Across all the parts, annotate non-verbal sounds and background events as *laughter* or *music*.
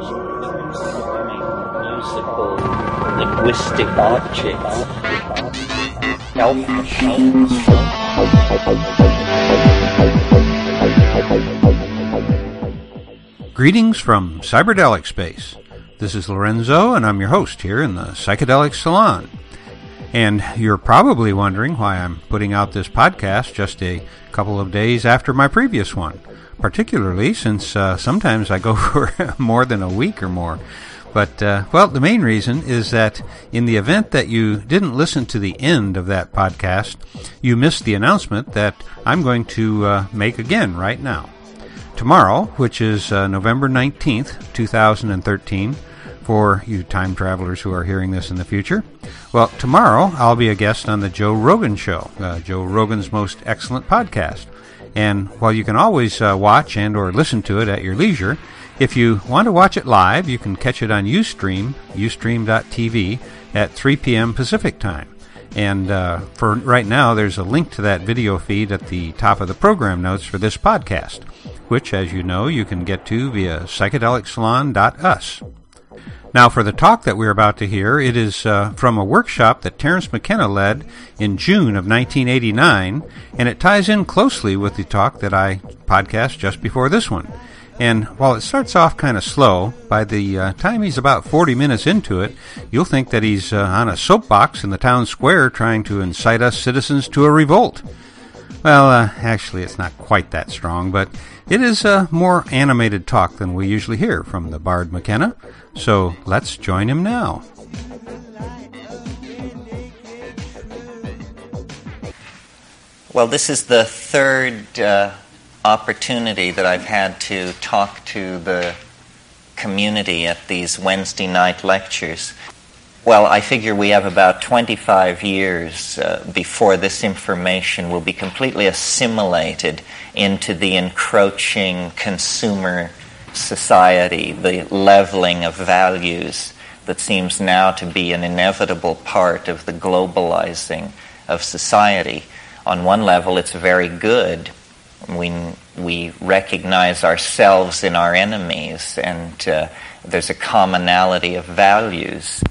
musical linguistic objects. Greetings from Cyberdelic Space. This is Lorenzo, and I'm your host here in the Psychedelic Salon. And you're probably wondering why I'm putting out this podcast just a couple of days after my previous one, particularly since uh, sometimes I go *laughs* for more than a week or more. But, uh, well, the main reason is that in the event that you didn't listen to the end of that podcast, you missed the announcement that I'm going to uh, make again right now. Tomorrow, which is uh, November 19th, 2013, for you time travelers who are hearing this in the future. Well, tomorrow I'll be a guest on the Joe Rogan Show, uh, Joe Rogan's most excellent podcast. And while you can always uh, watch and or listen to it at your leisure, if you want to watch it live, you can catch it on Ustream, ustream.tv, at 3 p.m. Pacific time. And uh, for right now, there's a link to that video feed at the top of the program notes for this podcast, which, as you know, you can get to via psychedelicsalon.us. Now, for the talk that we're about to hear, it is uh, from a workshop that Terence McKenna led in June of 1989, and it ties in closely with the talk that I podcast just before this one. And while it starts off kind of slow, by the uh, time he's about 40 minutes into it, you'll think that he's uh, on a soapbox in the town square trying to incite us citizens to a revolt. Well, uh, actually, it's not quite that strong, but it is a more animated talk than we usually hear from the Bard McKenna. So let's join him now. Well, this is the third uh, opportunity that I've had to talk to the community at these Wednesday night lectures. Well, I figure we have about 25 years uh, before this information will be completely assimilated into the encroaching consumer society, the leveling of values that seems now to be an inevitable part of the globalizing of society. On one level, it's very good. We, we recognize ourselves in our enemies, and uh, there's a commonality of values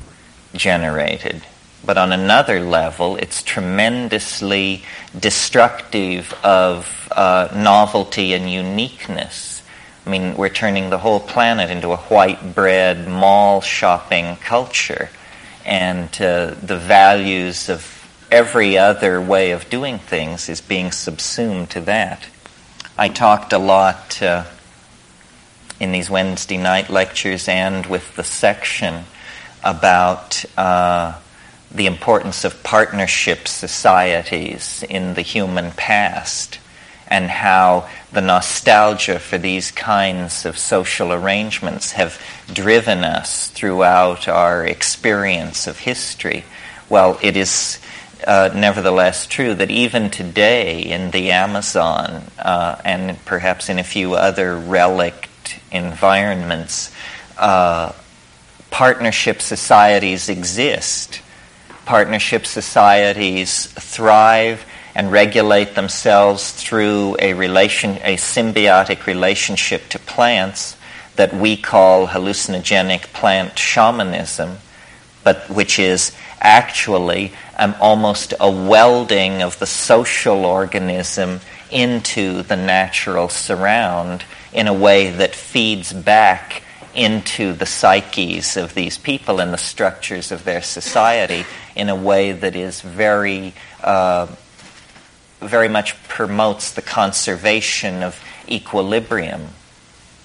generated. But on another level, it's tremendously destructive of uh, novelty and uniqueness. I mean, we're turning the whole planet into a white bread mall shopping culture, and uh, the values of every other way of doing things is being subsumed to that. I talked a lot uh, in these Wednesday night lectures and with the section about uh, the importance of partnership societies in the human past and how the nostalgia for these kinds of social arrangements have driven us throughout our experience of history. Well, it is uh, nevertheless true that even today in the Amazon uh, and perhaps in a few other relict environments, uh, partnership societies exist. Partnership societies thrive and regulate themselves through a relation, a symbiotic relationship to plants that we call hallucinogenic plant shamanism, but which is actually um, almost a welding of the social organism into the natural surround in a way that feeds back into the psyches of these people and the structures of their society in a way that is very, uh, very much promotes the conservation of equilibrium,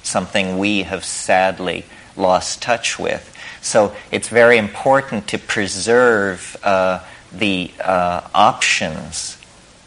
something we have sadly lost touch with. So it's very important to preserve uh, the uh, options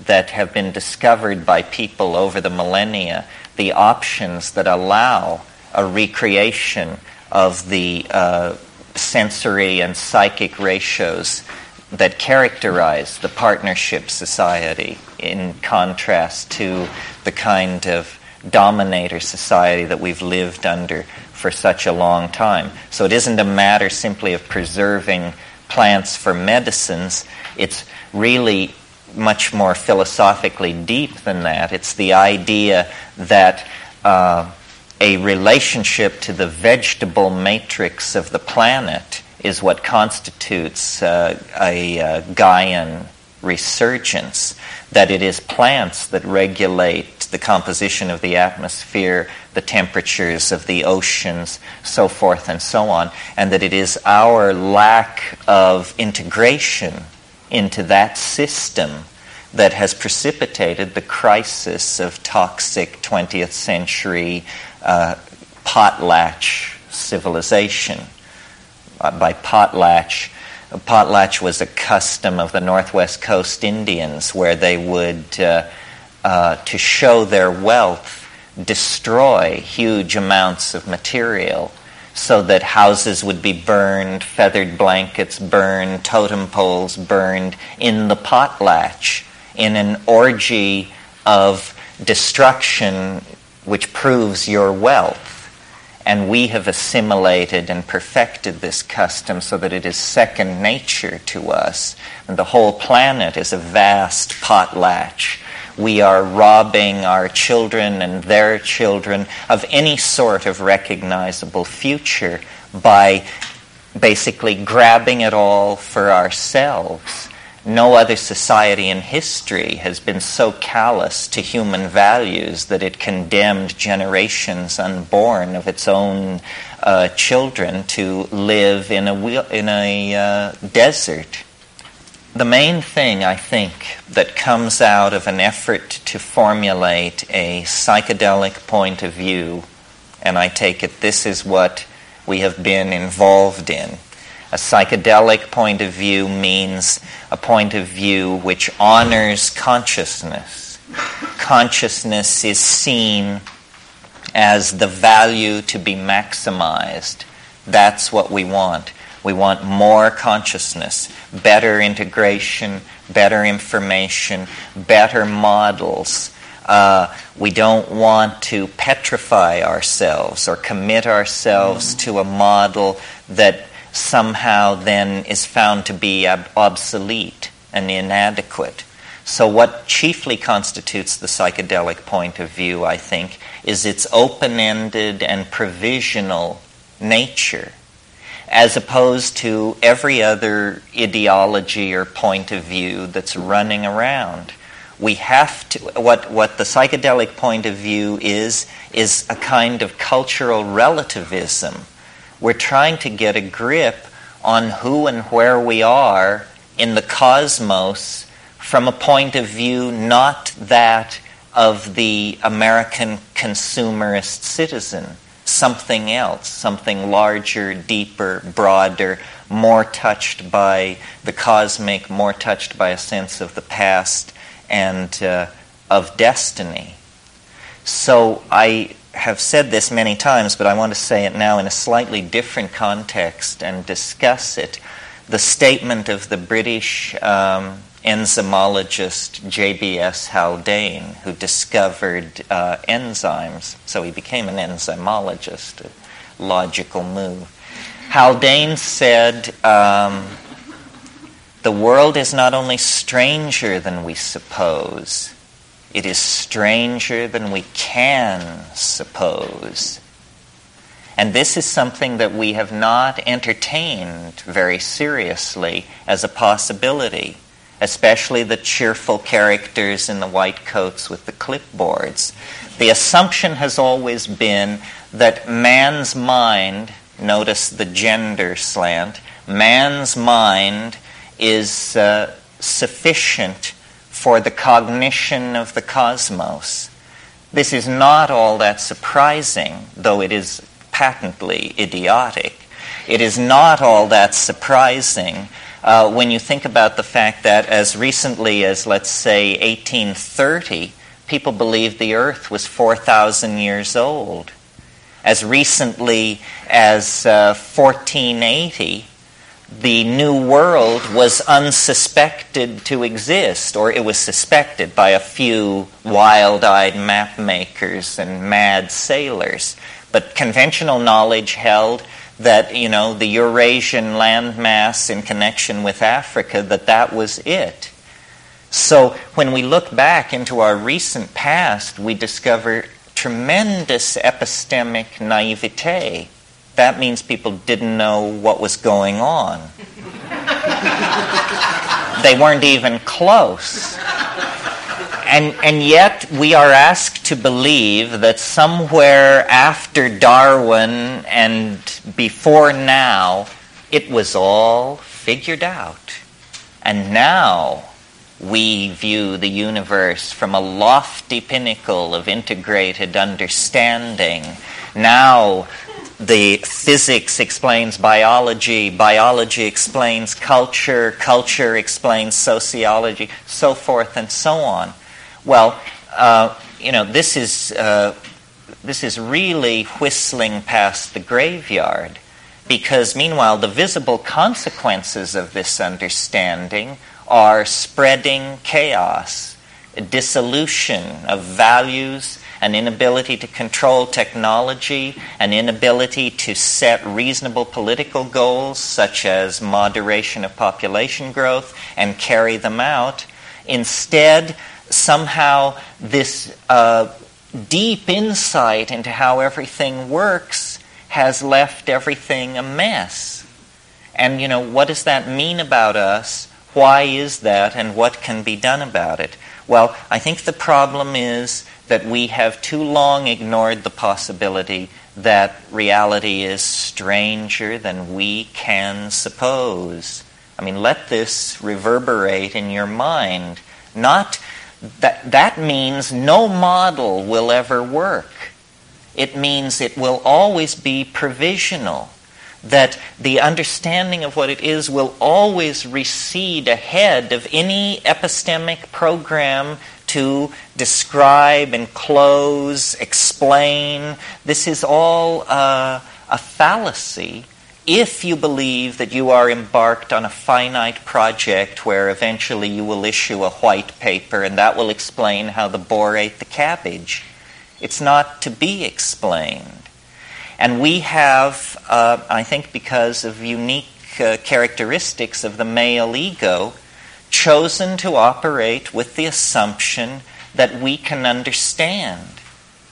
that have been discovered by people over the millennia, the options that allow a recreation of the uh, sensory and psychic ratios that characterize the partnership society in contrast to the kind of dominator society that we've lived under for such a long time. So it isn't a matter simply of preserving plants for medicines, it's really much more philosophically deep than that. It's the idea that uh, a relationship to the vegetable matrix of the planet is what constitutes uh, a uh, Gaian resurgence, that it is plants that regulate the composition of the atmosphere, the temperatures of the oceans, so forth and so on, and that it is our lack of integration into that system that has precipitated the crisis of toxic 20th century uh, potlatch civilization. Uh, by potlatch, potlatch was a custom of the Northwest Coast Indians where they would, uh, uh, to show their wealth, destroy huge amounts of material so that houses would be burned, feathered blankets burned, totem poles burned in the potlatch in an orgy of destruction which proves your wealth. And we have assimilated and perfected this custom so that it is second nature to us. And the whole planet is a vast potlatch. We are robbing our children and their children of any sort of recognizable future by basically grabbing it all for ourselves no other society in history has been so callous to human values that it condemned generations unborn of its own uh, children to live in a, in a uh, desert. The main thing, I think, that comes out of an effort to formulate a psychedelic point of view, and I take it this is what we have been involved in psychedelic point of view means a point of view which honors consciousness. Consciousness is seen as the value to be maximized. That's what we want. We want more consciousness, better integration, better information, better models. Uh, we don't want to petrify ourselves or commit ourselves mm-hmm. to a model that somehow then is found to be obsolete and inadequate. So, what chiefly constitutes the psychedelic point of view, I think, is its open ended and provisional nature, as opposed to every other ideology or point of view that's running around. We have to, what, what the psychedelic point of view is, is a kind of cultural relativism we're trying to get a grip on who and where we are in the cosmos from a point of view not that of the American consumerist citizen, something else, something larger, deeper, broader, more touched by the cosmic, more touched by a sense of the past and uh, of destiny. So I have said this many times, but I want to say it now in a slightly different context and discuss it. The statement of the British um, enzymologist J.B.S. Haldane, who discovered uh, enzymes, so he became an enzymologist, a logical move. Haldane said, um, The world is not only stranger than we suppose, it is stranger than we can suppose. And this is something that we have not entertained very seriously as a possibility, especially the cheerful characters in the white coats with the clipboards. The assumption has always been that man's mind, notice the gender slant, man's mind is uh, sufficient for the cognition of the cosmos. This is not all that surprising, though it is patently idiotic. It is not all that surprising uh, when you think about the fact that as recently as, let's say, 1830, people believed the Earth was 4,000 years old. As recently as uh, 1480, the New World was unsuspected to exist, or it was suspected by a few wild eyed mapmakers and mad sailors. But conventional knowledge held that, you know, the Eurasian landmass in connection with Africa, that that was it. So when we look back into our recent past, we discover tremendous epistemic naivete. That means people didn't know what was going on. they weren't even close. And, and yet, we are asked to believe that somewhere after Darwin and before now, it was all figured out. And now we view the universe from a lofty pinnacle of integrated understanding. Now the physics explains biology, biology explains culture, culture explains sociology, so forth and so on. Well, uh, you know, this is, uh, this is really whistling past the graveyard because, meanwhile, the visible consequences of this understanding are spreading chaos, dissolution of values, an inability to control technology, an inability to set reasonable political goals such as moderation of population growth and carry them out. Instead, somehow this uh, deep insight into how everything works has left everything a mess. And, you know, what does that mean about us? Why is that? And what can be done about it? Well, I think the problem is that we have too long ignored the possibility that reality is stranger than we can suppose. I mean, let this reverberate in your mind. Not that, that means no model will ever work. It means it will always be provisional. That the understanding of what it is will always recede ahead of any epistemic program to describe, enclose, explain. This is all uh, a fallacy if you believe that you are embarked on a finite project where eventually you will issue a white paper and that will explain how the boar ate the cabbage. It's not to be explained. And we have, uh, I think, because of unique uh, characteristics of the male ego, chosen to operate with the assumption that we can understand,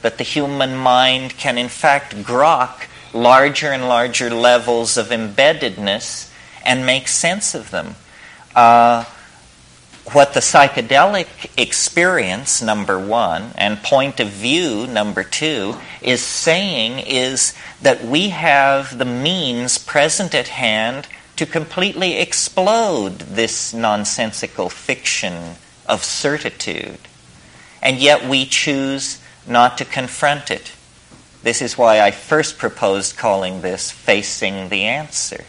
that the human mind can, in fact, grok larger and larger levels of embeddedness and make sense of them. Uh, what the psychedelic experience, number one, and point of view, number two, is saying is that we have the means present at hand to completely explode this nonsensical fiction of certitude. And yet we choose not to confront it. This is why I first proposed calling this Facing the Answer,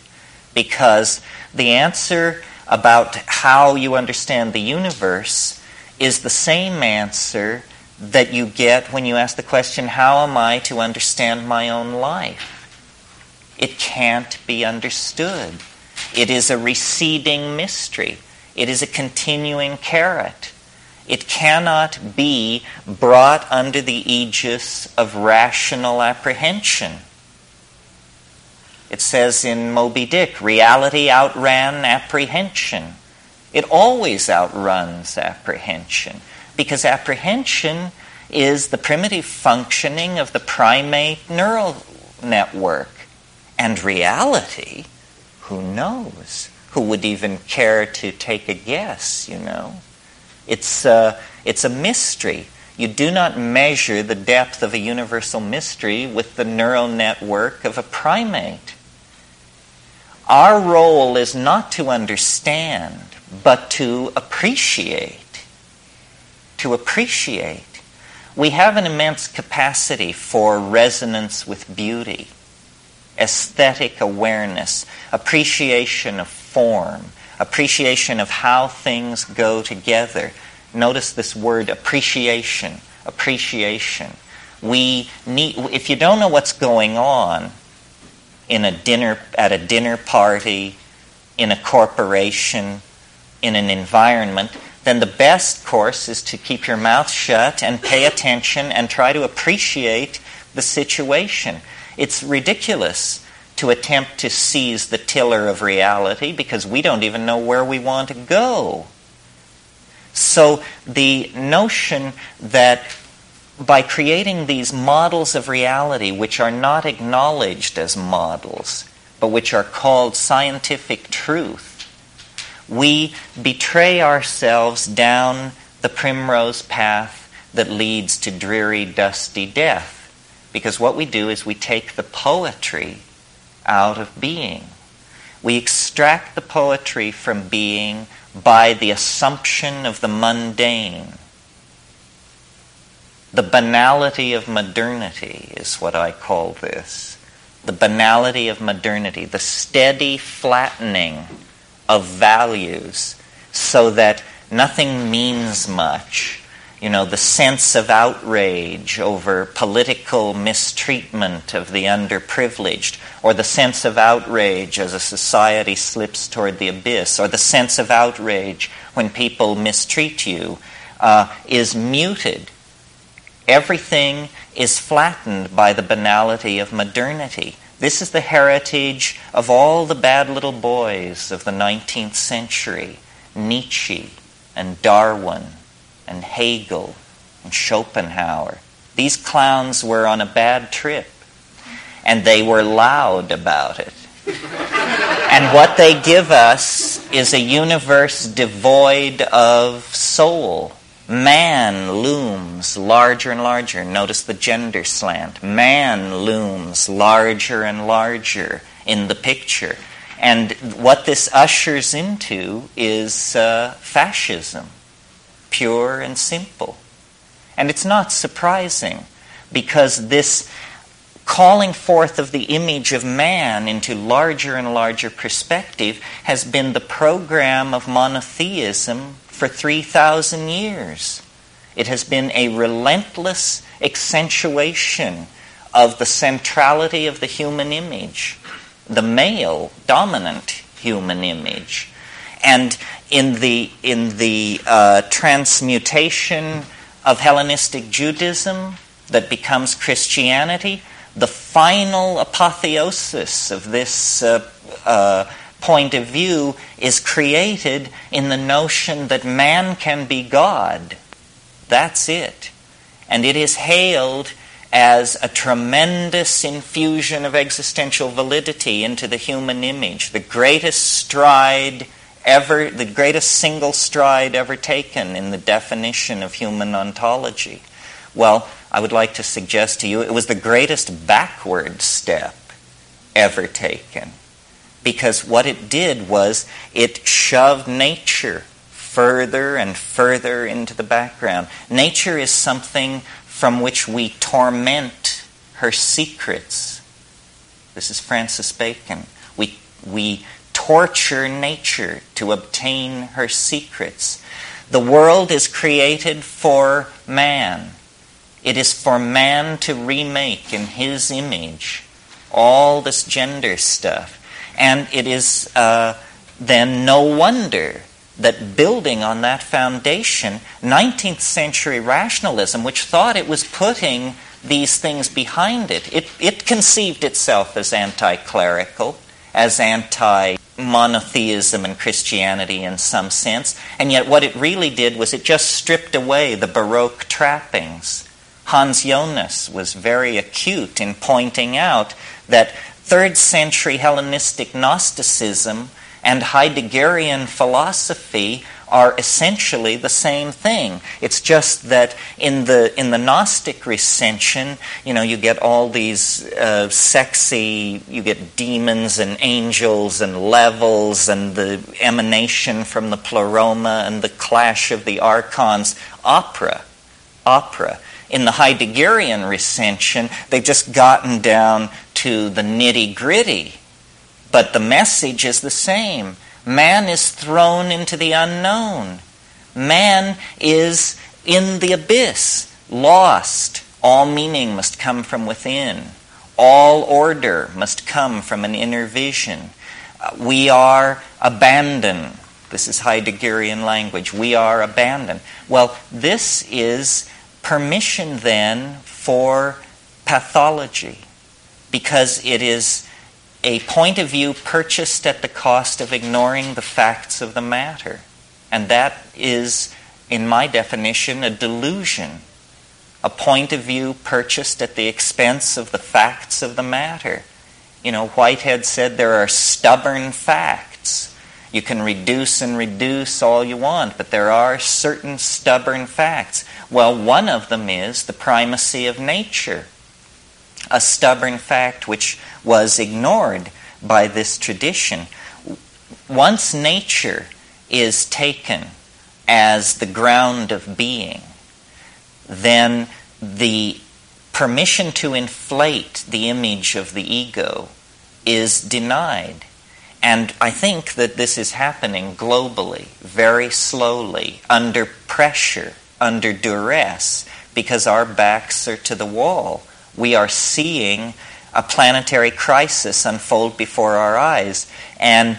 because the answer about how you understand the universe is the same answer that you get when you ask the question, How am I to understand my own life? It can't be understood. It is a receding mystery, it is a continuing carrot. It cannot be brought under the aegis of rational apprehension. It says in Moby Dick, reality outran apprehension. It always outruns apprehension because apprehension is the primitive functioning of the primate neural network. And reality, who knows? Who would even care to take a guess, you know? It's, uh, it's a mystery. You do not measure the depth of a universal mystery with the neural network of a primate. Our role is not to understand, but to appreciate. To appreciate. We have an immense capacity for resonance with beauty, aesthetic awareness, appreciation of form, appreciation of how things go together. Notice this word appreciation. Appreciation. We need, if you don't know what's going on in a dinner, at a dinner party, in a corporation, in an environment, then the best course is to keep your mouth shut and pay attention and try to appreciate the situation. It's ridiculous to attempt to seize the tiller of reality because we don't even know where we want to go. So the notion that by creating these models of reality which are not acknowledged as models, but which are called scientific truth, we betray ourselves down the primrose path that leads to dreary, dusty death. Because what we do is we take the poetry out of being. We extract the poetry from being by the assumption of the mundane. The banality of modernity is what I call this. The banality of modernity, the steady flattening of values so that nothing means much. You know, the sense of outrage over political mistreatment of the underprivileged, or the sense of outrage as a society slips toward the abyss, or the sense of outrage when people mistreat you, uh, is muted. Everything is flattened by the banality of modernity. This is the heritage of all the bad little boys of the 19th century Nietzsche and Darwin and Hegel and Schopenhauer. These clowns were on a bad trip, and they were loud about it. *laughs* and what they give us is a universe devoid of soul Man looms larger and larger. Notice the gender slant. Man looms larger and larger in the picture. And what this ushers into is uh, fascism, pure and simple. And it's not surprising because this calling forth of the image of man into larger and larger perspective has been the program of monotheism for 3,000 years. It has been a relentless accentuation of the centrality of the human image, the male dominant human image. And in the, in the uh, transmutation of Hellenistic Judaism that becomes Christianity, the final apotheosis of this uh, uh, point of view is created in the notion that man can be God. That's it. And it is hailed as a tremendous infusion of existential validity into the human image, the greatest stride ever, the greatest single stride ever taken in the definition of human ontology. Well, I would like to suggest to you it was the greatest backward step ever taken because what it did was it shoved nature further and further into the background. Nature is something from which we torment her secrets. This is Francis Bacon. We, we torture nature to obtain her secrets. The world is created for man. It is for man to remake in his image all this gender stuff. And it is uh, then no wonder that building on that foundation, 19th century rationalism, which thought it was putting these things behind it, it, it conceived itself as anti clerical, as anti monotheism and Christianity in some sense, and yet what it really did was it just stripped away the Baroque trappings. Hans Jonas was very acute in pointing out that third century Hellenistic Gnosticism and Heideggerian philosophy are essentially the same thing. It's just that in the in the Gnostic recension, you know, you get all these uh, sexy, you get demons and angels and levels and the emanation from the pleroma and the clash of the archons. Opera, opera. In the Heideggerian recension, they've just gotten down to the nitty gritty, but the message is the same. Man is thrown into the unknown. Man is in the abyss, lost. All meaning must come from within. All order must come from an inner vision. Uh, we are abandoned. This is Heideggerian language. We are abandoned. Well, this is permission then for pathology because it is a point of view purchased at the cost of ignoring the facts of the matter. And that is, in my definition, a delusion, a point of view purchased at the expense of the facts of the matter. You know, Whitehead said there are stubborn facts. You can reduce and reduce all you want, but there are certain stubborn facts. Well, one of them is the primacy of nature, a stubborn fact which was ignored by this tradition. Once nature is taken as the ground of being, then the permission to inflate the image of the ego is denied. And I think that this is happening globally, very slowly, under pressure, under duress, because our backs are to the wall. We are seeing a planetary crisis unfold before our eyes. And,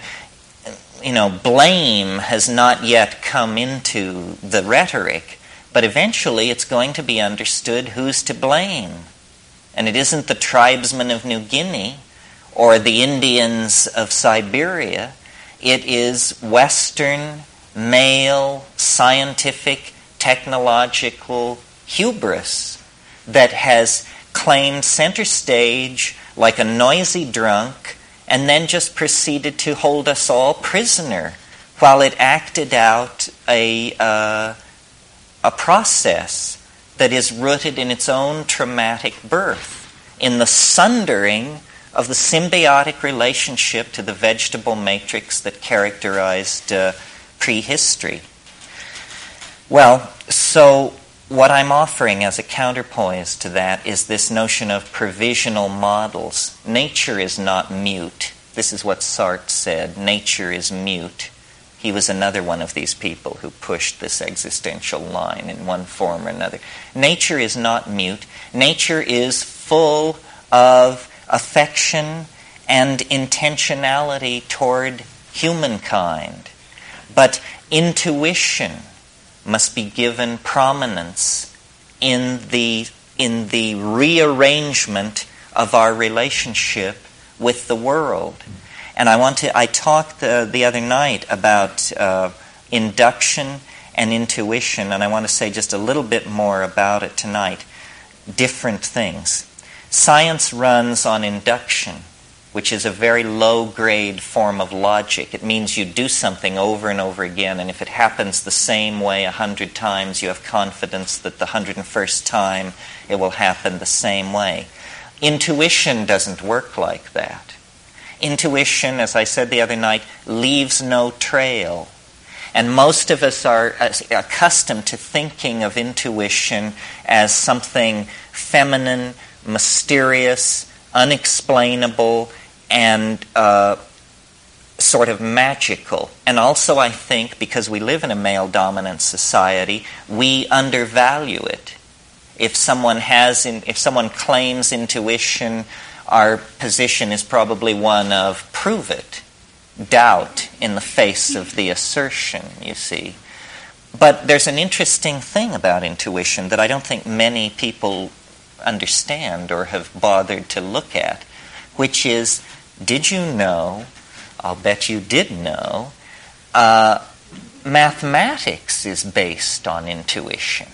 you know, blame has not yet come into the rhetoric, but eventually it's going to be understood who's to blame. And it isn't the tribesmen of New Guinea or the Indians of Siberia. It is Western, male, scientific, technological hubris that has claimed center stage like a noisy drunk and then just proceeded to hold us all prisoner while it acted out a, uh, a process that is rooted in its own traumatic birth, in the sundering of the symbiotic relationship to the vegetable matrix that characterized uh, prehistory. Well, so what I'm offering as a counterpoise to that is this notion of provisional models. Nature is not mute. This is what Sartre said nature is mute. He was another one of these people who pushed this existential line in one form or another. Nature is not mute. Nature is full of affection and intentionality toward humankind. But intuition must be given prominence in the, in the rearrangement of our relationship with the world. And I want to, I talked uh, the other night about uh, induction and intuition, and I want to say just a little bit more about it tonight. Different things. Science runs on induction which is a very low grade form of logic. It means you do something over and over again, and if it happens the same way a hundred times, you have confidence that the hundred and first time it will happen the same way. Intuition doesn't work like that. Intuition, as I said the other night, leaves no trail. And most of us are accustomed to thinking of intuition as something feminine, mysterious, unexplainable, and uh, sort of magical. And also, I think, because we live in a male dominant society, we undervalue it. If someone has, in, if someone claims intuition, our position is probably one of prove it, doubt in the face of the assertion, you see. But there's an interesting thing about intuition that I don't think many people understand or have bothered to look at, which is did you know? I'll bet you did know. Uh, mathematics is based on intuition.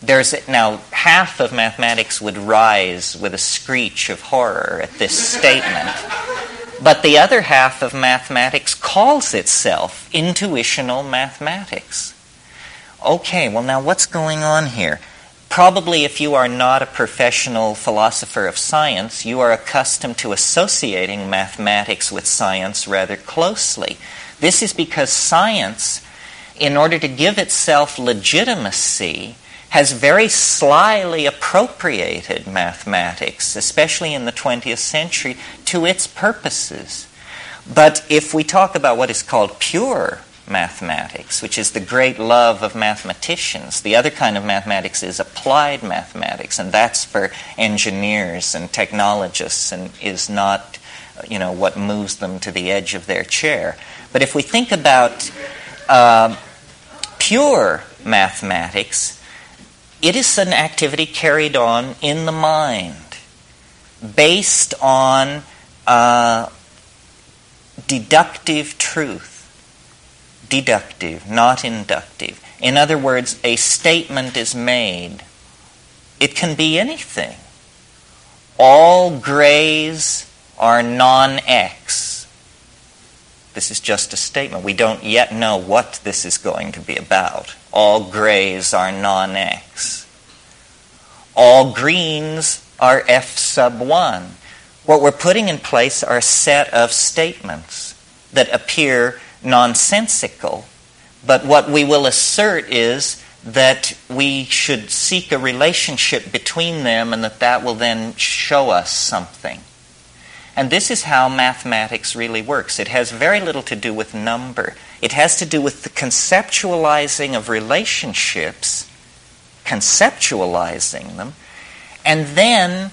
There's now half of mathematics would rise with a screech of horror at this statement. But the other half of mathematics calls itself intuitional mathematics. Okay, well, now what's going on here? Probably, if you are not a professional philosopher of science, you are accustomed to associating mathematics with science rather closely. This is because science, in order to give itself legitimacy, has very slyly appropriated mathematics, especially in the 20th century, to its purposes. But if we talk about what is called pure mathematics, which is the great love of mathematicians. The other kind of mathematics is applied mathematics, and that's for engineers and technologists and is not you know, what moves them to the edge of their chair. But if we think about uh, pure mathematics, it is an activity carried on in the mind based on uh, deductive truth deductive, not inductive. In other words, a statement is made. It can be anything. All grays are non X. This is just a statement. We don't yet know what this is going to be about. All grays are non X. All greens are F sub 1. What we're putting in place are a set of statements that appear nonsensical, but what we will assert is that we should seek a relationship between them and that that will then show us something. And this is how mathematics really works. It has very little to do with number. It has to do with the conceptualizing of relationships, conceptualizing them, and then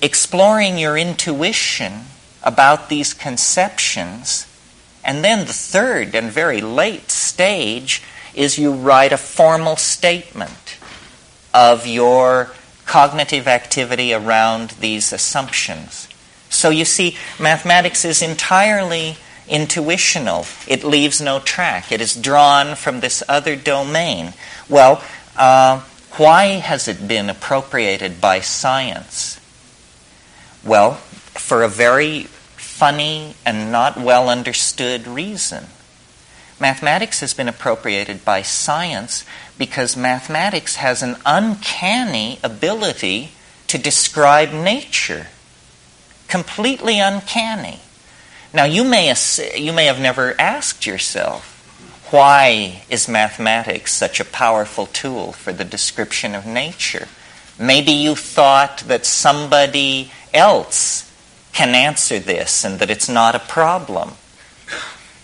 exploring your intuition about these conceptions. And then the third and very late stage is you write a formal statement of your cognitive activity around these assumptions. So you see, mathematics is entirely intuitional. It leaves no track. It is drawn from this other domain. Well, uh, why has it been appropriated by science? Well, for a very funny and not well understood reason. Mathematics has been appropriated by science because mathematics has an uncanny ability to describe nature. Completely uncanny. Now, you may, you may have never asked yourself, why is mathematics such a powerful tool for the description of nature? Maybe you thought that somebody else can answer this and that it's not a problem.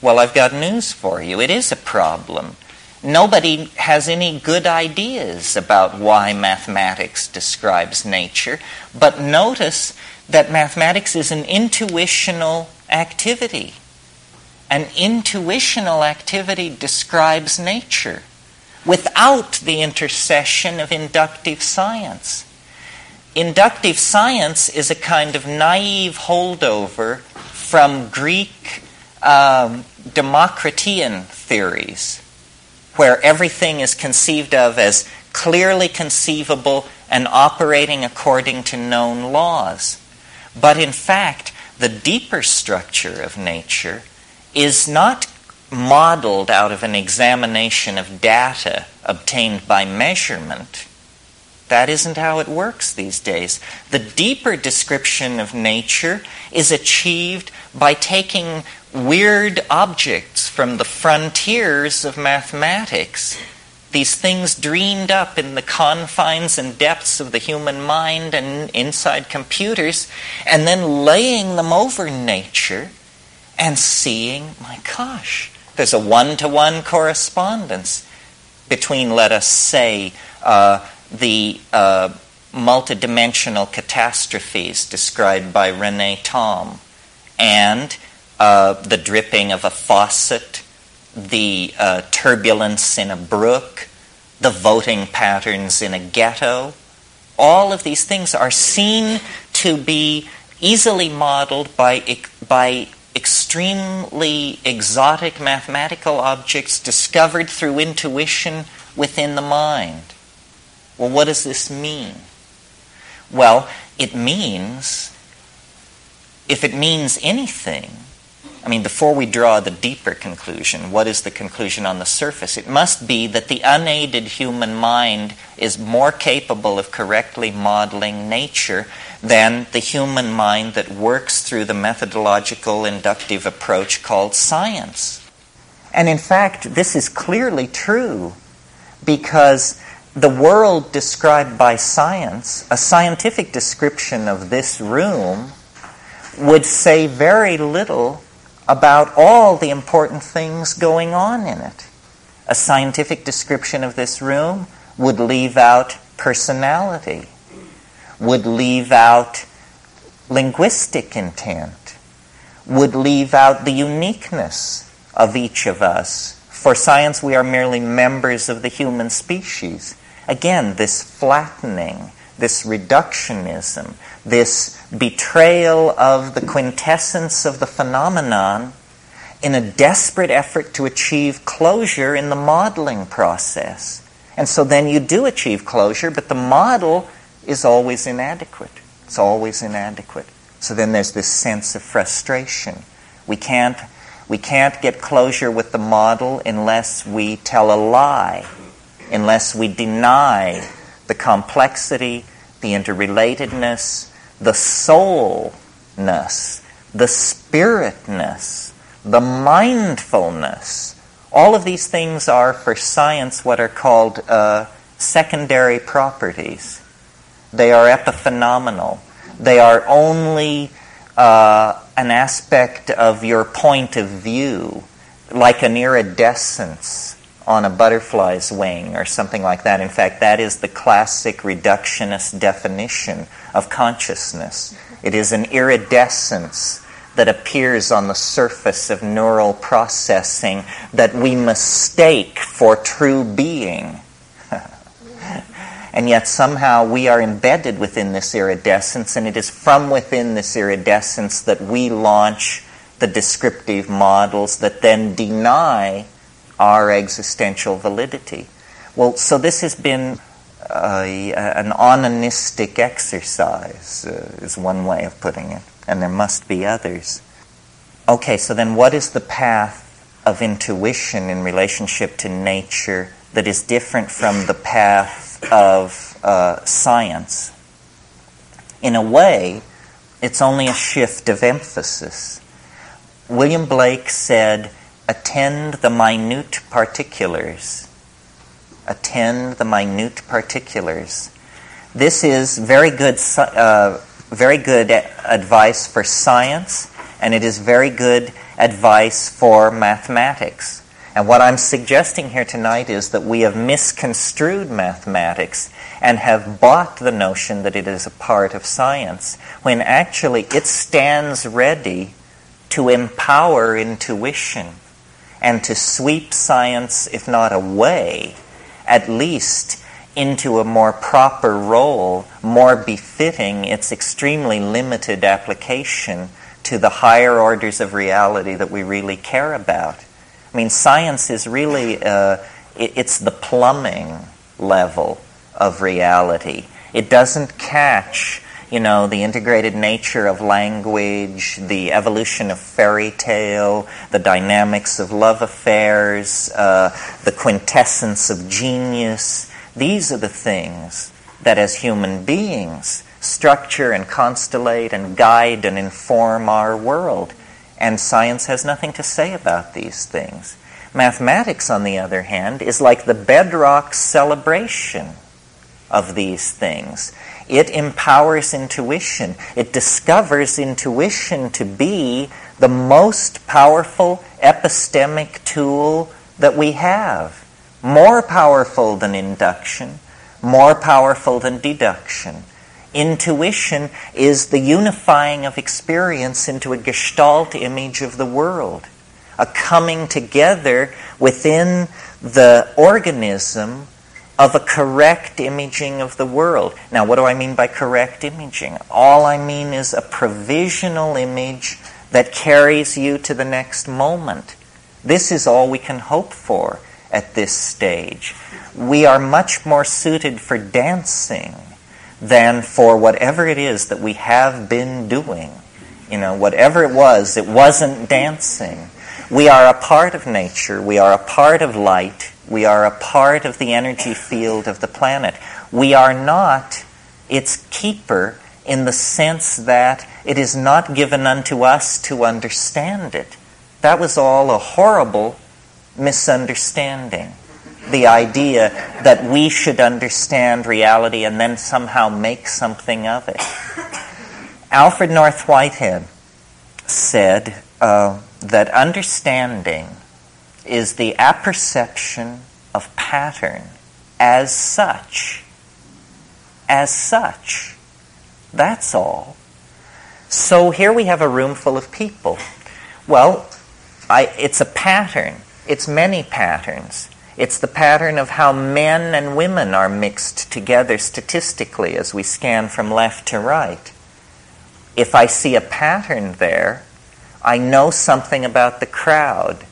Well, I've got news for you. It is a problem. Nobody has any good ideas about why mathematics describes nature, but notice that mathematics is an intuitional activity. An intuitional activity describes nature without the intercession of inductive science. Inductive science is a kind of naive holdover from Greek um, Democritean theories, where everything is conceived of as clearly conceivable and operating according to known laws. But in fact, the deeper structure of nature is not modeled out of an examination of data obtained by measurement. That isn't how it works these days. The deeper description of nature is achieved by taking weird objects from the frontiers of mathematics, these things dreamed up in the confines and depths of the human mind and inside computers, and then laying them over nature and seeing, my gosh, there's a one to one correspondence between, let us say, uh, the uh, multidimensional catastrophes described by Rene Thom and uh, the dripping of a faucet, the uh, turbulence in a brook, the voting patterns in a ghetto. All of these things are seen to be easily modeled by, by extremely exotic mathematical objects discovered through intuition within the mind. Well, what does this mean? Well, it means, if it means anything, I mean, before we draw the deeper conclusion, what is the conclusion on the surface? It must be that the unaided human mind is more capable of correctly modeling nature than the human mind that works through the methodological inductive approach called science. And in fact, this is clearly true because the world described by science, a scientific description of this room, would say very little about all the important things going on in it. A scientific description of this room would leave out personality, would leave out linguistic intent, would leave out the uniqueness of each of us. For science, we are merely members of the human species. Again, this flattening, this reductionism, this betrayal of the quintessence of the phenomenon in a desperate effort to achieve closure in the modeling process. And so then you do achieve closure, but the model is always inadequate. It's always inadequate. So then there's this sense of frustration. We can't, we can't get closure with the model unless we tell a lie, unless we deny the complexity, the interrelatedness, the soulness, the spiritness, the mindfulness. All of these things are, for science, what are called uh, secondary properties. They are epiphenomenal. They are only uh, an aspect of your point of view, like an iridescence on a butterfly's wing or something like that. In fact, that is the classic reductionist definition of consciousness. It is an iridescence that appears on the surface of neural processing that we mistake for true being. *laughs* and yet somehow we are embedded within this iridescence, and it is from within this iridescence that we launch the descriptive models that then deny our existential validity. Well, so this has been a, an onanistic exercise, uh, is one way of putting it, and there must be others. Okay, so then what is the path of intuition in relationship to nature that is different from the path of uh, science? In a way, it's only a shift of emphasis. William Blake said, attend the minute particulars attend the minute particulars. This is very good, uh, very good advice for science, and it is very good advice for mathematics. And what I'm suggesting here tonight is that we have misconstrued mathematics and have bought the notion that it is a part of science, when actually it stands ready to empower intuition and to sweep science, if not away, at least into a more proper role, more befitting its extremely limited application to the higher orders of reality that we really care about. I mean, science is really, uh, it, it's the plumbing level of reality. It doesn't catch, you know, the integrated nature of language, the evolution of fairy tale, the dynamics of love affairs, uh, the quintessence of genius. These are the things that, as human beings, structure and constellate and guide and inform our world. And science has nothing to say about these things. Mathematics, on the other hand, is like the bedrock celebration of these things. It empowers intuition. It discovers intuition to be the most powerful epistemic tool that we have. More powerful than induction, more powerful than deduction. Intuition is the unifying of experience into a gestalt image of the world, a coming together within the organism of a correct imaging of the world. Now, what do I mean by correct imaging? All I mean is a provisional image that carries you to the next moment. This is all we can hope for at this stage. We are much more suited for dancing than for whatever it is that we have been doing. You know, whatever it was, it wasn't dancing. We are a part of nature, we are a part of light, we are a part of the energy field of the planet. We are not its keeper in the sense that it is not given unto us to understand it. That was all a horrible misunderstanding the idea that we should understand reality and then somehow make something of it. Alfred North Whitehead said uh, that understanding is the apperception of pattern as such. As such. That's all. So here we have a room full of people. Well, I, it's a pattern. It's many patterns. It's the pattern of how men and women are mixed together statistically as we scan from left to right. If I see a pattern there, I know something about the crowd.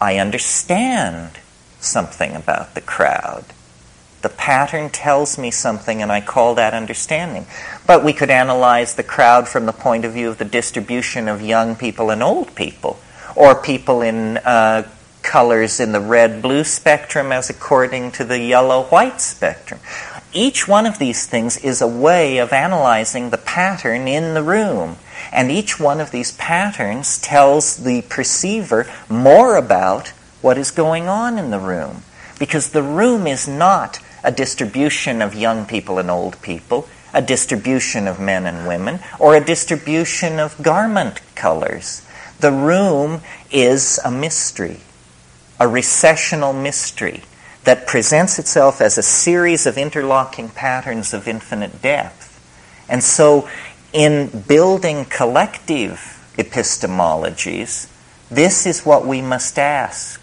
I understand something about the crowd. The pattern tells me something, and I call that understanding. But we could analyze the crowd from the point of view of the distribution of young people and old people, or people in uh, colors in the red blue spectrum as according to the yellow white spectrum. Each one of these things is a way of analyzing the pattern in the room. And each one of these patterns tells the perceiver more about what is going on in the room. Because the room is not a distribution of young people and old people, a distribution of men and women, or a distribution of garment colors. The room is a mystery, a recessional mystery that presents itself as a series of interlocking patterns of infinite depth. And so, in building collective epistemologies, this is what we must ask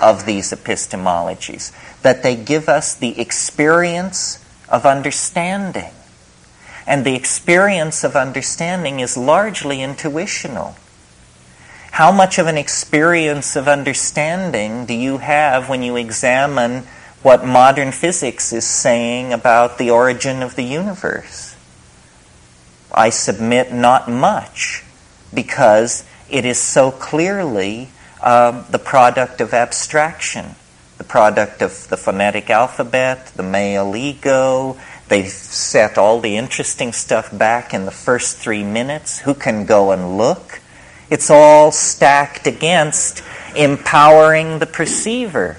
of these epistemologies that they give us the experience of understanding. And the experience of understanding is largely intuitional. How much of an experience of understanding do you have when you examine what modern physics is saying about the origin of the universe? I submit not much because it is so clearly uh, the product of abstraction the product of the phonetic alphabet, the male ego. They've set all the interesting stuff back in the first three minutes. Who can go and look? It's all stacked against empowering the perceiver.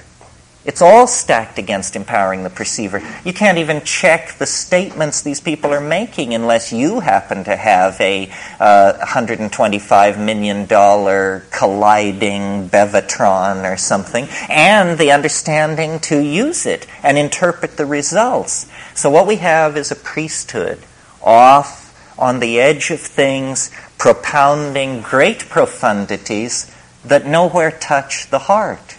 It's all stacked against empowering the perceiver. You can't even check the statements these people are making unless you happen to have a uh, $125 million colliding Bevatron or something, and the understanding to use it and interpret the results. So, what we have is a priesthood off on the edge of things, propounding great profundities that nowhere touch the heart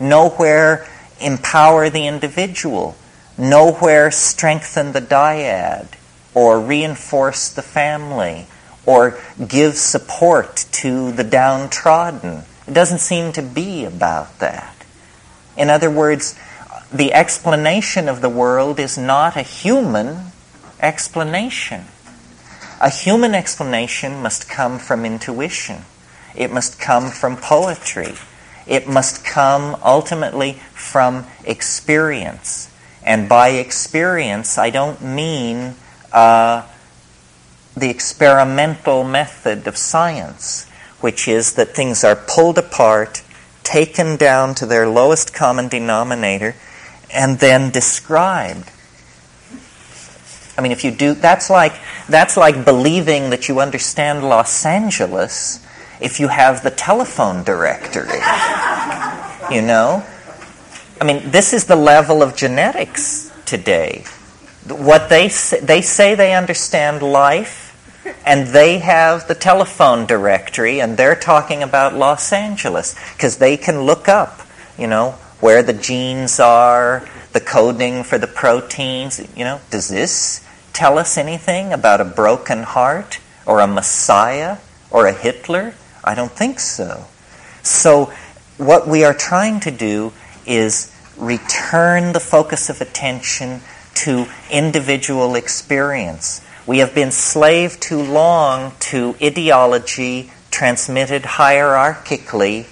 nowhere empower the individual, nowhere strengthen the dyad, or reinforce the family, or give support to the downtrodden. It doesn't seem to be about that. In other words, the explanation of the world is not a human explanation. A human explanation must come from intuition. It must come from poetry. It must come ultimately from experience. And by experience, I don't mean uh, the experimental method of science, which is that things are pulled apart, taken down to their lowest common denominator, and then described. I mean, if you do, that's like, that's like believing that you understand Los Angeles if you have the telephone directory. You know? I mean, this is the level of genetics today. What they say, they say they understand life, and they have the telephone directory, and they're talking about Los Angeles because they can look up, you know, where the genes are, the coding for the proteins. You know, does this tell us anything about a broken heart or a Messiah or a Hitler? I don't think so. So, what we are trying to do is return the focus of attention to individual experience. We have been slave too long to ideology transmitted hierarchically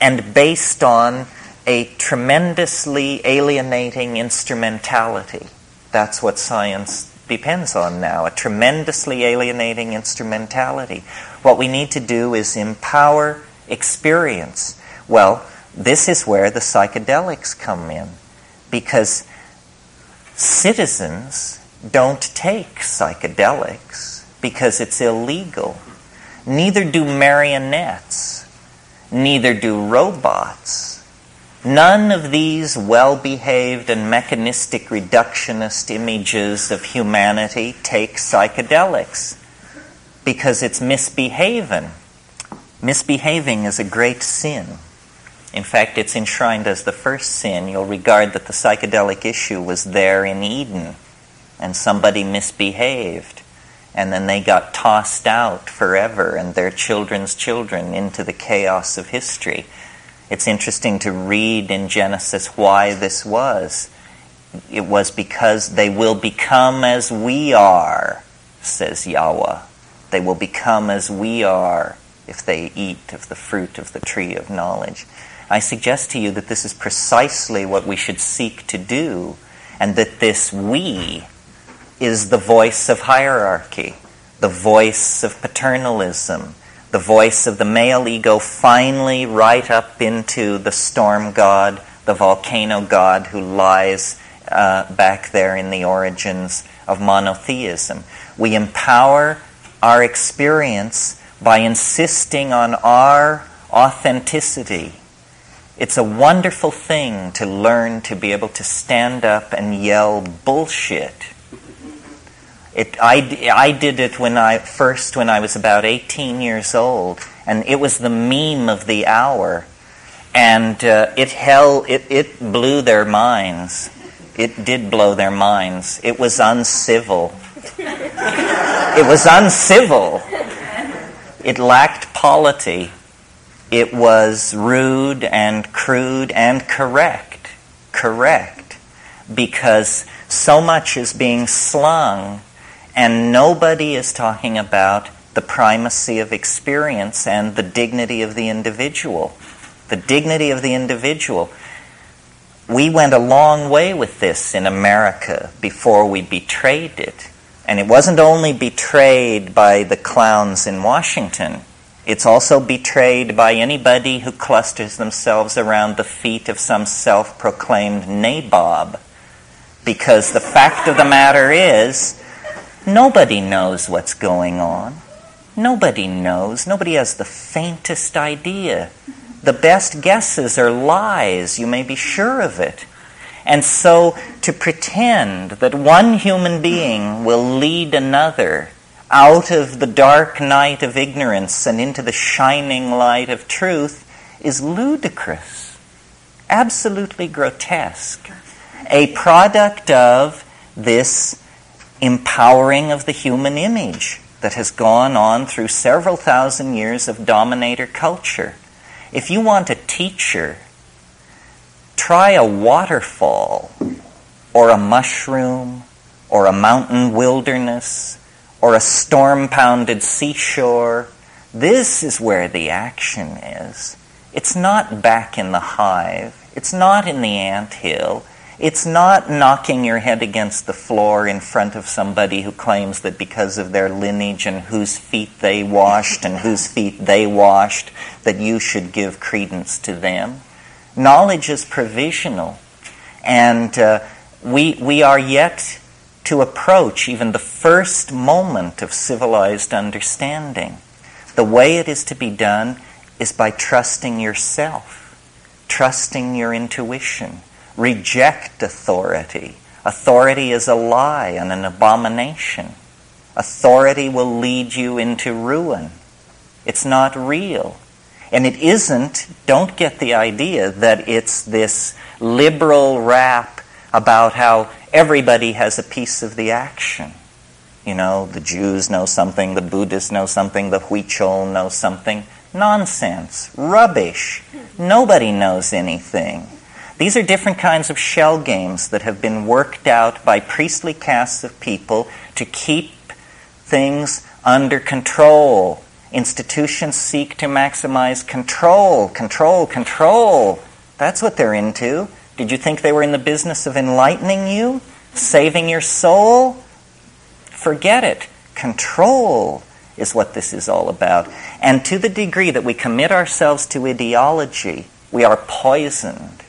and based on a tremendously alienating instrumentality. That's what science depends on now a tremendously alienating instrumentality. What we need to do is empower experience. Well, this is where the psychedelics come in because citizens don't take psychedelics because it's illegal. Neither do marionettes, neither do robots. None of these well behaved and mechanistic reductionist images of humanity take psychedelics because it's misbehaving. Misbehaving is a great sin. In fact, it's enshrined as the first sin. You'll regard that the psychedelic issue was there in Eden and somebody misbehaved. and then they got tossed out forever and their children's children into the chaos of history. It's interesting to read in Genesis why this was. It was because they will become as we are, says Yahweh. They will become as we are if they eat of the fruit of the tree of knowledge. I suggest to you that this is precisely what we should seek to do, and that this we is the voice of hierarchy, the voice of paternalism, the voice of the male ego finally right up into the storm god, the volcano god who lies uh, back there in the origins of monotheism. We empower our experience by insisting on our authenticity. It's a wonderful thing to learn to be able to stand up and yell bullshit it, I, I did it when I first when I was about 18 years old, and it was the meme of the hour, and uh, it hell it, it blew their minds. It did blow their minds. It was uncivil. It was uncivil. It lacked polity. It was rude and crude and correct. Correct. Because so much is being slung and nobody is talking about the primacy of experience and the dignity of the individual. The dignity of the individual. We went a long way with this in America before we betrayed it. And it wasn't only betrayed by the clowns in Washington, it's also betrayed by anybody who clusters themselves around the feet of some self proclaimed nabob. Because the fact of the matter is, Nobody knows what's going on. Nobody knows. Nobody has the faintest idea. The best guesses are lies, you may be sure of it. And so to pretend that one human being will lead another out of the dark night of ignorance and into the shining light of truth is ludicrous, absolutely grotesque, a product of this empowering of the human image that has gone on through several thousand years of dominator culture. If you want a teacher, try a waterfall or a mushroom or a mountain wilderness or a storm pounded seashore. This is where the action is. It's not back in the hive. It's not in the ant hill. It's not knocking your head against the floor in front of somebody who claims that because of their lineage and whose feet they washed and whose feet they washed, that you should give credence to them. Knowledge is provisional, and uh, we, we are yet to approach even the first moment of civilized understanding. The way it is to be done is by trusting yourself, trusting your intuition Reject authority. Authority is a lie and an abomination. Authority will lead you into ruin. It's not real. And it isn't, don't get the idea that it's this liberal rap about how everybody has a piece of the action. You know, the Jews know something, the Buddhists know something, the Huichol know something. Nonsense. Rubbish. Nobody knows anything. These are different kinds of shell games that have been worked out by priestly castes of people to keep things under control. Institutions seek to maximize control, control, control. That's what they're into. Did you think they were in the business of enlightening you? Saving your soul? Forget it. Control is what this is all about. And to the degree that we commit ourselves to ideology, we are poisoned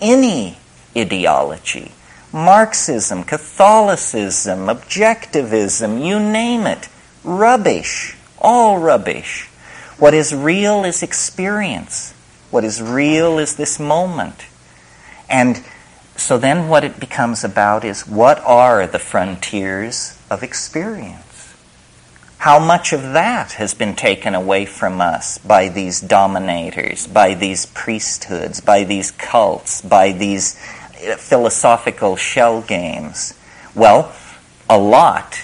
any ideology Marxism, Catholicism, objectivism, you name it. Rubbish. All rubbish. What is real is experience. What is real is this moment. And so then what it becomes about is what are the frontiers of experience? How much of that has been taken away from us by these dominators, by these priesthoods, by these cults, by these uh, philosophical shell games? Well, a lot.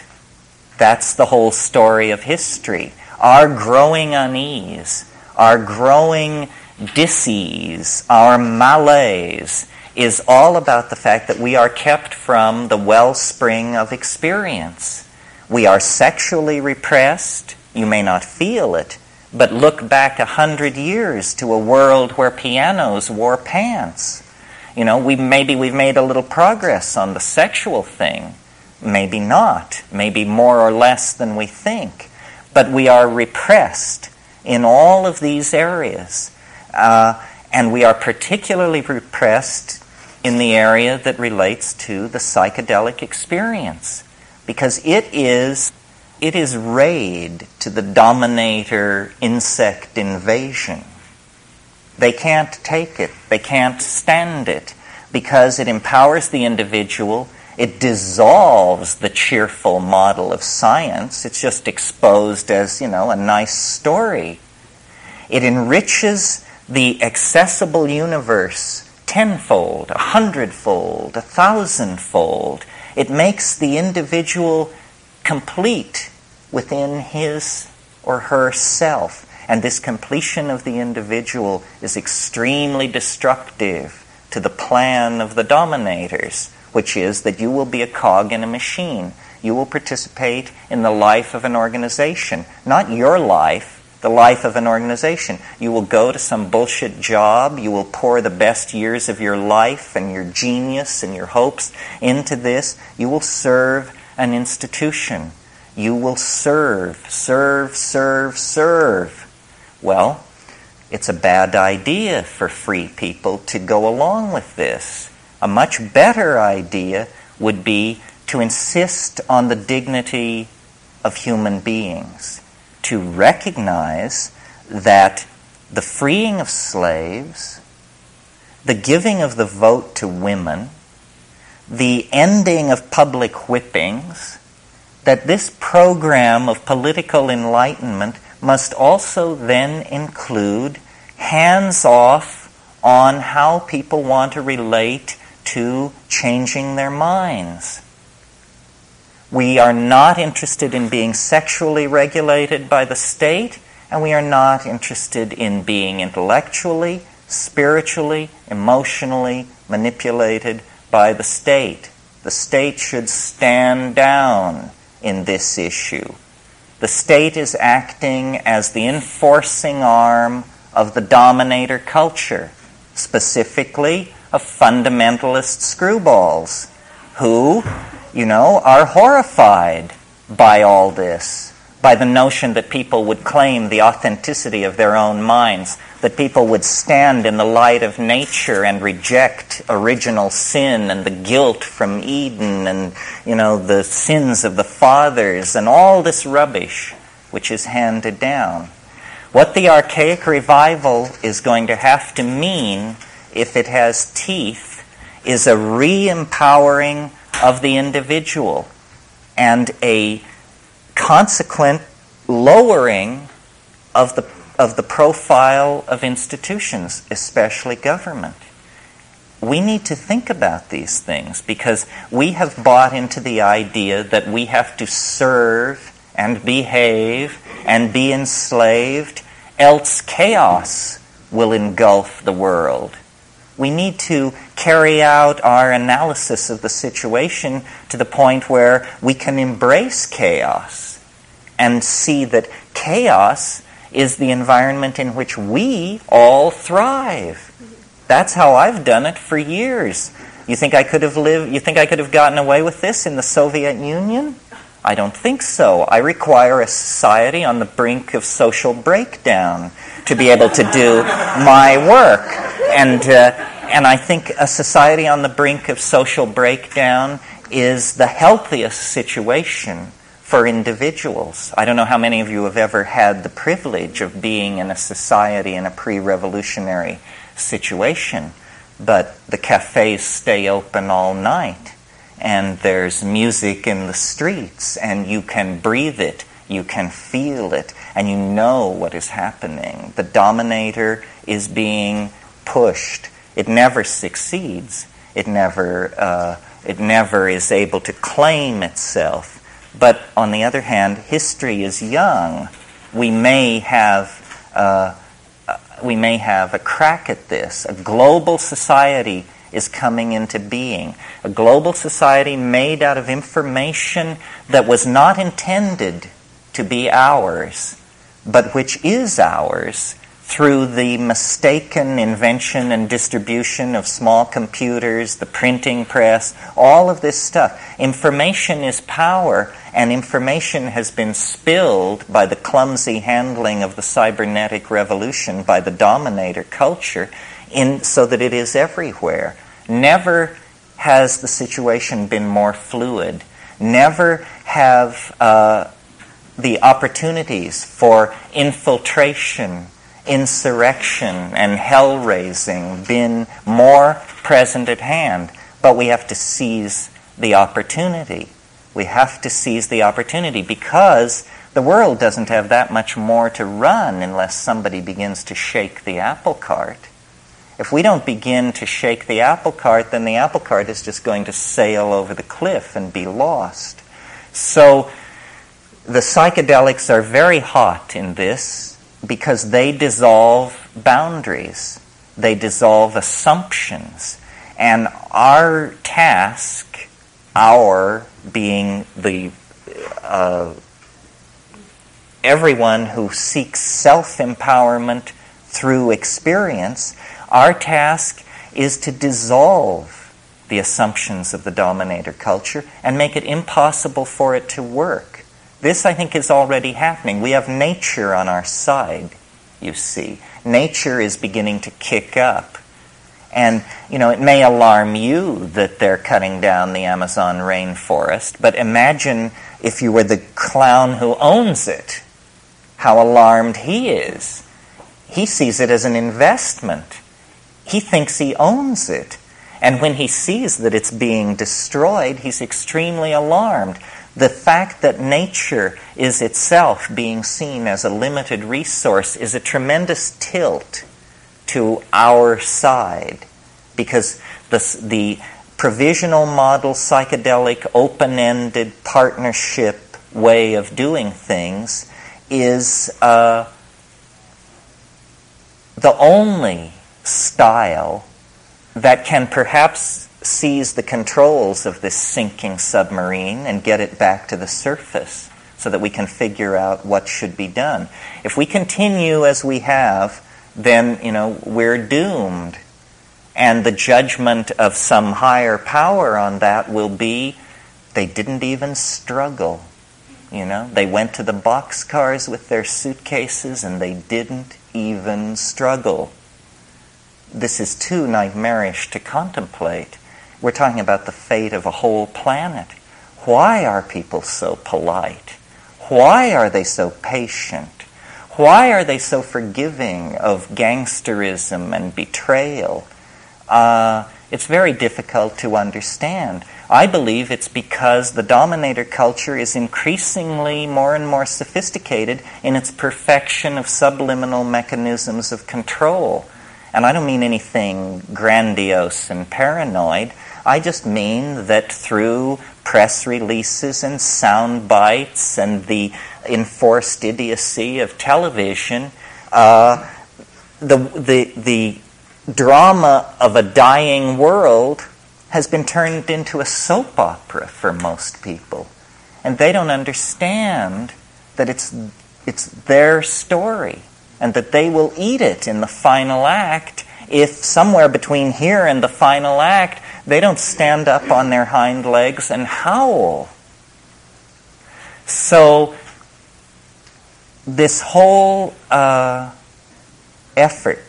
That's the whole story of history. Our growing unease, our growing disease, our malaise is all about the fact that we are kept from the wellspring of experience. We are sexually repressed. You may not feel it, but look back a hundred years to a world where pianos wore pants. You know, we maybe we've made a little progress on the sexual thing, maybe not, maybe more or less than we think, but we are repressed in all of these areas, uh, and we are particularly repressed in the area that relates to the psychedelic experience, because it is it is raid to the dominator insect invasion. They can't take it, they can't stand it, because it empowers the individual, it dissolves the cheerful model of science, it's just exposed as, you know, a nice story. It enriches the accessible universe tenfold, a hundredfold, a thousandfold. It makes the individual complete within his or her self. And this completion of the individual is extremely destructive to the plan of the dominators, which is that you will be a cog in a machine. You will participate in the life of an organization, not your life, the life of an organization. You will go to some bullshit job. You will pour the best years of your life and your genius and your hopes into this. You will serve an institution. You will serve, serve, serve, serve. Well, it's a bad idea for free people to go along with this. A much better idea would be to insist on the dignity of human beings, to recognize that the freeing of slaves, the giving of the vote to women, the ending of public whippings, that this program of political enlightenment must also then include hands off on how people want to relate to changing their minds. We are not interested in being sexually regulated by the state, and we are not interested in being intellectually, spiritually, emotionally manipulated by the state. The state should stand down in this issue. The state is acting as the enforcing arm of the dominator culture, specifically of fundamentalist screwballs who, you know, are horrified by all this by the notion that people would claim the authenticity of their own minds, that people would stand in the light of nature and reject original sin and the guilt from Eden and, you know, the sins of the fathers and all this rubbish which is handed down. What the archaic revival is going to have to mean, if it has teeth, is a re empowering of the individual and a consequent lowering of the, of the profile of institutions, especially government. We need to think about these things because we have bought into the idea that we have to serve and behave and be enslaved, else chaos will engulf the world. We need to carry out our analysis of the situation to the point where we can embrace chaos and see that chaos is the environment in which we all thrive. That's how I've done it for years. You think I could have lived you think I could have gotten away with this in the Soviet Union? I don't think so. I require a society on the brink of social breakdown to be able to do my work. And uh, and I think a society on the brink of social breakdown is the healthiest situation for individuals. I don't know how many of you have ever had the privilege of being in a society in a pre revolutionary situation, but the cafes stay open all night, and there's music in the streets, and you can breathe it, you can feel it, and you know what is happening. The dominator is being pushed it never succeeds. It never, uh, it never is able to claim itself. But on the other hand, history is young. We may have. Uh, uh we may have a crack at this. A global society is coming into being. A global society made out of information that was not intended to be ours, but which is ours through the mistaken invention and distribution of small computers, the printing press, all of this stuff. Information is power, and information has been spilled by the clumsy handling of the cybernetic revolution by the dominator culture in, so that it is everywhere. Never has the situation been more fluid. Never have uh, the opportunities for infiltration, insurrection, and hell raising been more present at hand. But we have to seize the opportunity. We have to seize the opportunity because the world doesn't have that much more to run unless somebody begins to shake the apple cart. If we don't begin to shake the apple cart, then the apple cart is just going to sail over the cliff and be lost. So the psychedelics are very hot in this because they dissolve boundaries, they dissolve assumptions. And our task, our being the uh, everyone who seeks self empowerment through experience, our task is to dissolve the assumptions of the dominator culture and make it impossible for it to work. This, I think, is already happening. We have nature on our side, you see. Nature is beginning to kick up. And, you know, it may alarm you that they're cutting down the Amazon rainforest, but imagine if you were the clown who owns it, how alarmed he is. He sees it as an investment he thinks he owns it. And when he sees that it's being destroyed, he's extremely alarmed. The fact that nature is itself being seen as a limited resource is a tremendous tilt to our side because the, the provisional model, psychedelic, open ended partnership way of doing things is uh, the only style that can perhaps seize the controls of this sinking submarine and get it back to the surface so that we can figure out what should be done. If we continue as we have, then, you know, we're doomed. And the judgment of some higher power on that will be they didn't even struggle. You know, they went to the boxcars with their suitcases and they didn't even struggle this is too nightmarish to contemplate. We're talking about the fate of a whole planet. Why are people so polite? Why are they so patient? Why are they so forgiving of gangsterism and betrayal? Uh, it's very difficult to understand. I believe it's because the dominator culture is increasingly more and more sophisticated in its perfection of subliminal mechanisms of control. And I don't mean anything grandiose and paranoid. I just mean that through press releases and sound bites and the enforced idiocy of television, uh, the, the, the drama of a dying world has been turned into a soap opera for most people. And they don't understand that it's, it's their story and that they will eat it in the final act if somewhere between here and the final act they don't stand up on their hind legs and howl. So, this whole uh, effort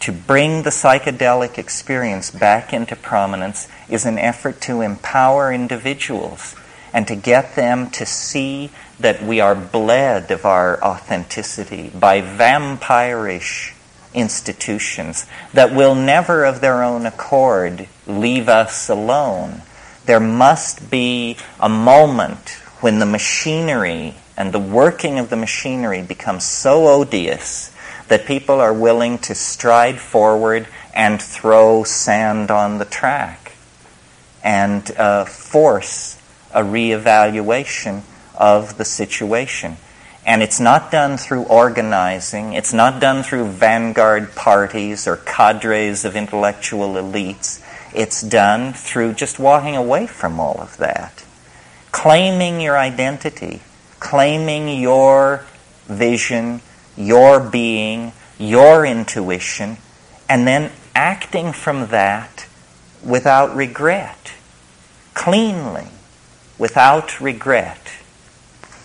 to bring the psychedelic experience back into prominence is an effort to empower individuals and to get them to see that we are bled of our authenticity by vampirish institutions that will never of their own accord leave us alone. There must be a moment when the machinery and the working of the machinery becomes so odious that people are willing to stride forward and throw sand on the track and uh, force a reevaluation of the situation. And it's not done through organizing, it's not done through vanguard parties or cadres of intellectual elites. It's done through just walking away from all of that. Claiming your identity, claiming your vision, your being, your intuition, and then acting from that without regret, cleanly, without regret.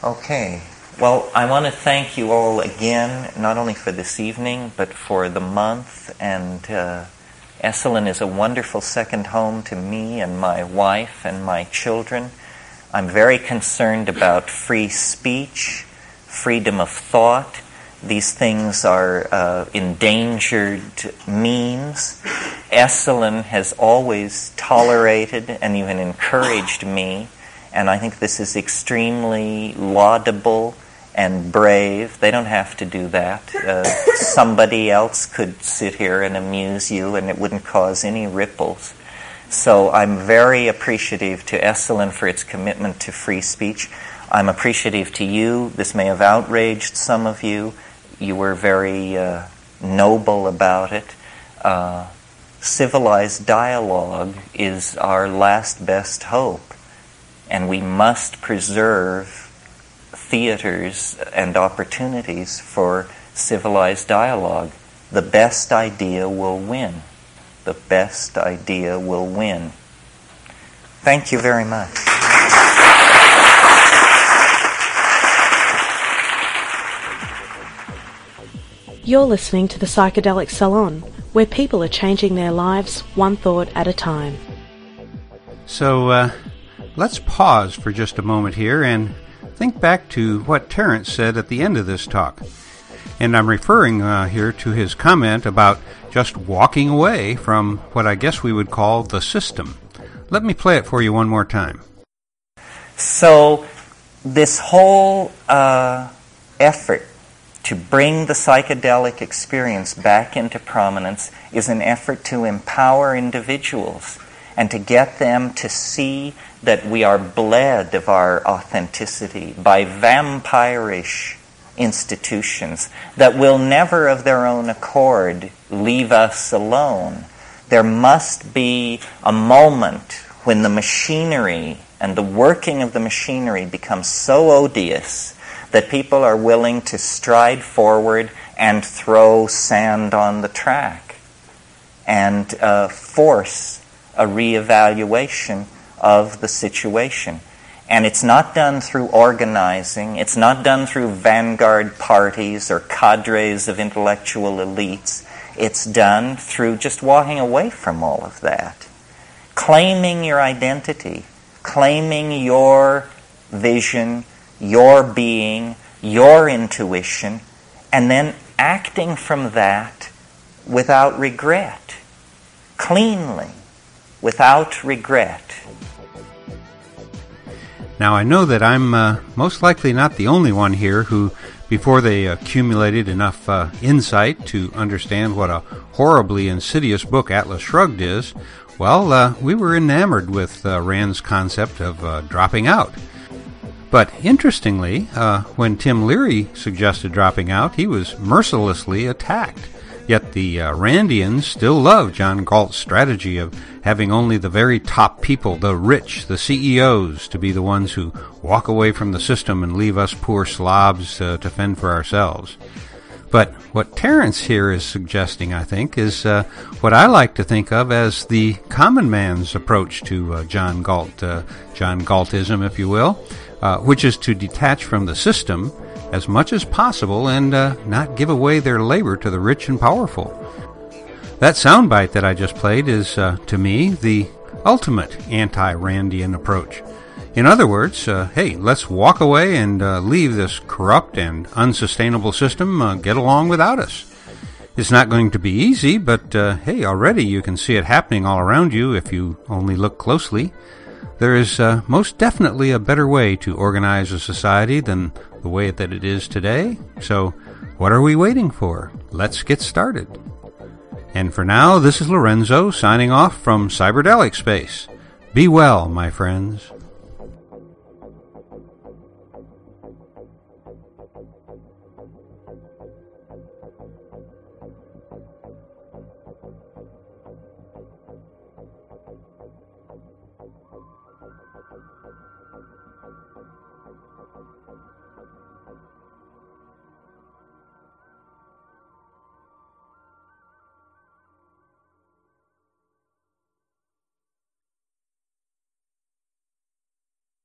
Okay. Well, I want to thank you all again, not only for this evening, but for the month. And uh, Esalen is a wonderful second home to me and my wife and my children. I'm very concerned about free speech, freedom of thought. These things are uh, endangered means. Esalen has always tolerated and even encouraged me, and I think this is extremely laudable and brave. They don't have to do that. Uh, somebody else could sit here and amuse you, and it wouldn't cause any ripples. So I'm very appreciative to Esalen for its commitment to free speech. I'm appreciative to you. This may have outraged some of you. You were very uh, noble about it. Uh, civilized dialogue is our last best hope, and we must preserve theaters and opportunities for civilized dialogue. The best idea will win. The best idea will win. Thank you very much. You're listening to the Psychedelic Salon, where people are changing their lives one thought at a time. So uh, let's pause for just a moment here and think back to what Terence said at the end of this talk. And I'm referring uh, here to his comment about just walking away from what I guess we would call the system. Let me play it for you one more time. So, this whole uh, effort to bring the psychedelic experience back into prominence is an effort to empower individuals and to get them to see that we are bled of our authenticity by vampirish institutions that will never of their own accord leave us alone. There must be a moment when the machinery and the working of the machinery becomes so odious that people are willing to stride forward and throw sand on the track and uh, force a reevaluation of the situation. And it's not done through organizing, it's not done through vanguard parties or cadres of intellectual elites. It's done through just walking away from all of that. Claiming your identity, claiming your vision, your being, your intuition, and then acting from that without regret, cleanly, without regret. Now, I know that I'm uh, most likely not the only one here who, before they accumulated enough uh, insight to understand what a horribly insidious book Atlas Shrugged is, well, uh, we were enamored with uh, Rand's concept of uh, dropping out. But interestingly, uh, when Tim Leary suggested dropping out, he was mercilessly attacked. Yet the uh, Randians still love John Galt's strategy of having only the very top people, the rich, the CEOs, to be the ones who walk away from the system and leave us poor slobs uh, to fend for ourselves. But what Terence here is suggesting, I think, is uh, what I like to think of as the common man's approach to uh, John Galt, uh, John Galtism, if you will, uh, which is to detach from the system as much as possible and uh, not give away their labor to the rich and powerful. That soundbite that I just played is, uh, to me, the ultimate anti Randian approach. In other words, uh, hey, let's walk away and uh, leave this corrupt and unsustainable system uh, get along without us. It's not going to be easy, but uh, hey, already you can see it happening all around you if you only look closely. There is uh, most definitely a better way to organize a society than the way that it is today. So, what are we waiting for? Let's get started. And for now, this is Lorenzo signing off from Cyberdelic Space. Be well, my friends.